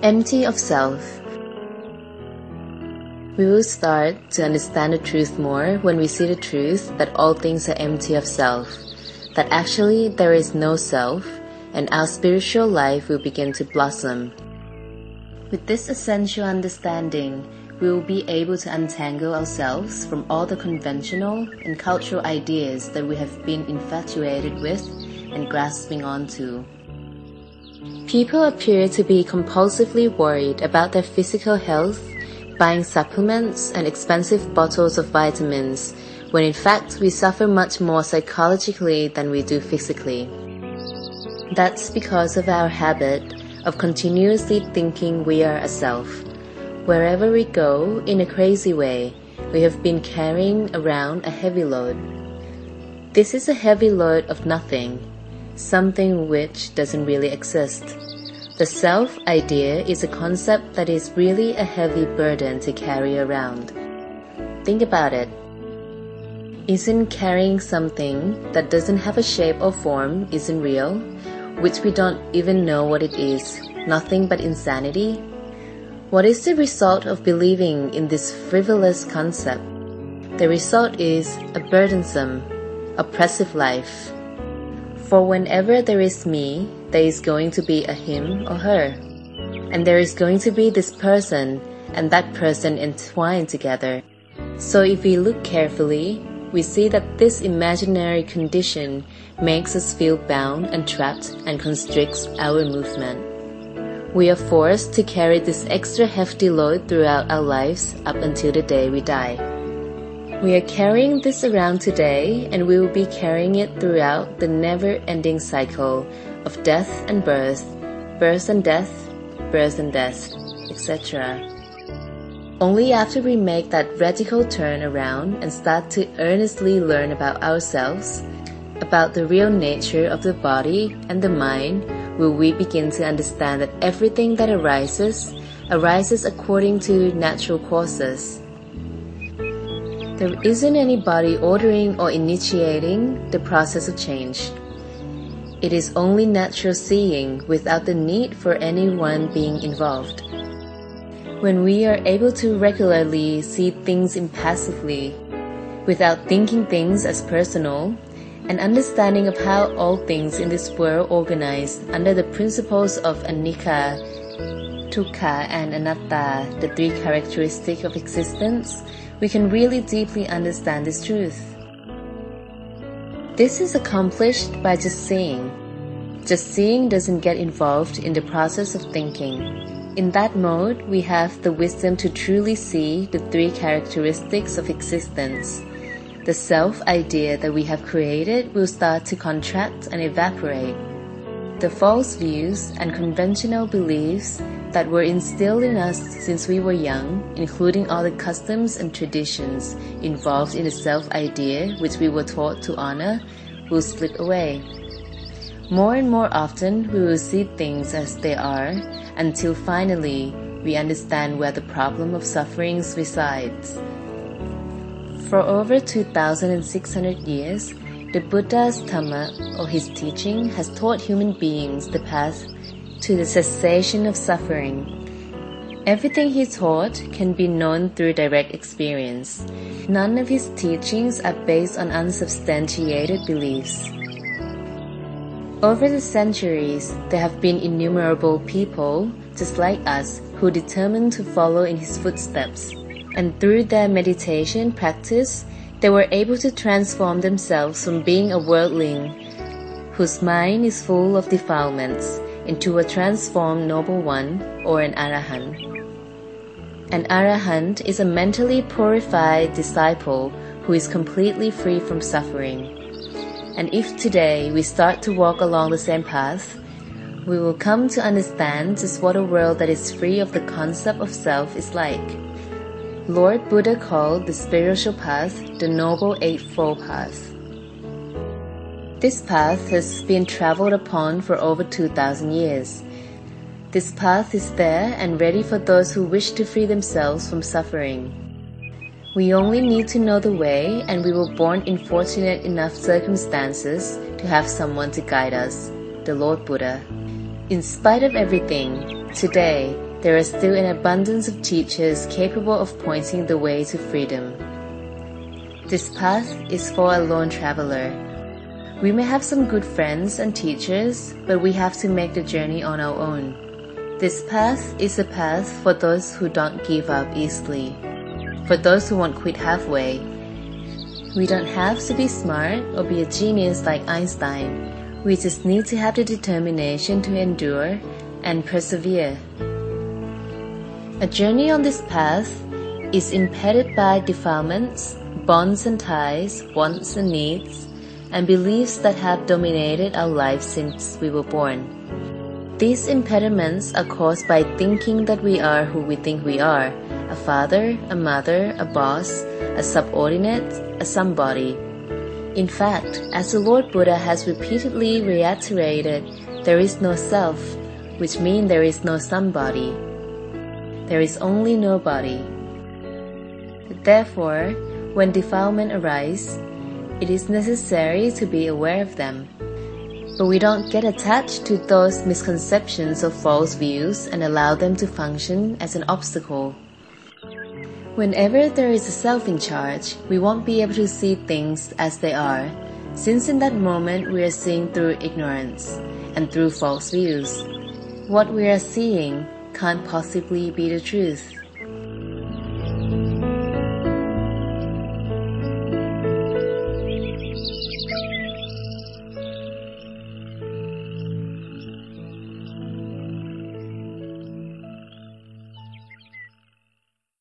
Empty of self. We will start to understand the truth more when we see the truth that all things are empty of self, that actually there is no self, and our spiritual life will begin to blossom. With this essential understanding, we will be able to untangle ourselves from all the conventional and cultural ideas that we have been infatuated with and grasping onto. People appear to be compulsively worried about their physical health, buying supplements and expensive bottles of vitamins, when in fact we suffer much more psychologically than we do physically. That's because of our habit of continuously thinking we are a self. Wherever we go, in a crazy way, we have been carrying around a heavy load. This is a heavy load of nothing, something which doesn't really exist. The self idea is a concept that is really a heavy burden to carry around. Think about it. Isn't carrying something that doesn't have a shape or form isn't real, which we don't even know what it is, nothing but insanity? What is the result of believing in this frivolous concept? The result is a burdensome, oppressive life for whenever there is me, there is going to be a him or her. And there is going to be this person and that person entwined together. So if we look carefully, we see that this imaginary condition makes us feel bound and trapped and constricts our movement. We are forced to carry this extra hefty load throughout our lives up until the day we die. We are carrying this around today and we will be carrying it throughout the never-ending cycle of death and birth, birth and death, birth and death, etc. Only after we make that radical turn around and start to earnestly learn about ourselves, about the real nature of the body and the mind, will we begin to understand that everything that arises, arises according to natural causes there isn't anybody ordering or initiating the process of change. It is only natural seeing without the need for anyone being involved. When we are able to regularly see things impassively, without thinking things as personal, an understanding of how all things in this world organize under the principles of anicca, dukkha, and anatta, the three characteristics of existence, we can really deeply understand this truth. This is accomplished by just seeing. Just seeing doesn't get involved in the process of thinking. In that mode, we have the wisdom to truly see the three characteristics of existence. The self idea that we have created will start to contract and evaporate. The false views and conventional beliefs that were instilled in us since we were young, including all the customs and traditions involved in the self idea which we were taught to honor, will slip away. More and more often, we will see things as they are until finally we understand where the problem of sufferings resides. For over 2,600 years, the Buddha's Dhamma, or his teaching, has taught human beings the path to the cessation of suffering. Everything he taught can be known through direct experience. None of his teachings are based on unsubstantiated beliefs. Over the centuries, there have been innumerable people, just like us, who determined to follow in his footsteps. And through their meditation practice, they were able to transform themselves from being a worldling, whose mind is full of defilements, into a transformed noble one or an arahant. An arahant is a mentally purified disciple who is completely free from suffering. And if today we start to walk along the same path, we will come to understand just what a world that is free of the concept of self is like. Lord Buddha called the spiritual path the Noble Eightfold Path. This path has been traveled upon for over 2000 years. This path is there and ready for those who wish to free themselves from suffering. We only need to know the way and we were born in fortunate enough circumstances to have someone to guide us, the Lord Buddha. In spite of everything, today there are still an abundance of teachers capable of pointing the way to freedom. This path is for a lone traveler. We may have some good friends and teachers, but we have to make the journey on our own. This path is a path for those who don't give up easily, for those who won't quit halfway. We don't have to be smart or be a genius like Einstein. We just need to have the determination to endure and persevere. A journey on this path is impeded by defilements, bonds and ties, wants and needs, and beliefs that have dominated our lives since we were born. These impediments are caused by thinking that we are who we think we are a father, a mother, a boss, a subordinate, a somebody. In fact, as the Lord Buddha has repeatedly reiterated, there is no self, which means there is no somebody. There is only nobody. Therefore, when defilement arise, it is necessary to be aware of them. But we don't get attached to those misconceptions or false views and allow them to function as an obstacle. Whenever there is a self in charge, we won't be able to see things as they are, since in that moment we are seeing through ignorance and through false views. What we are seeing can't possibly be the truth.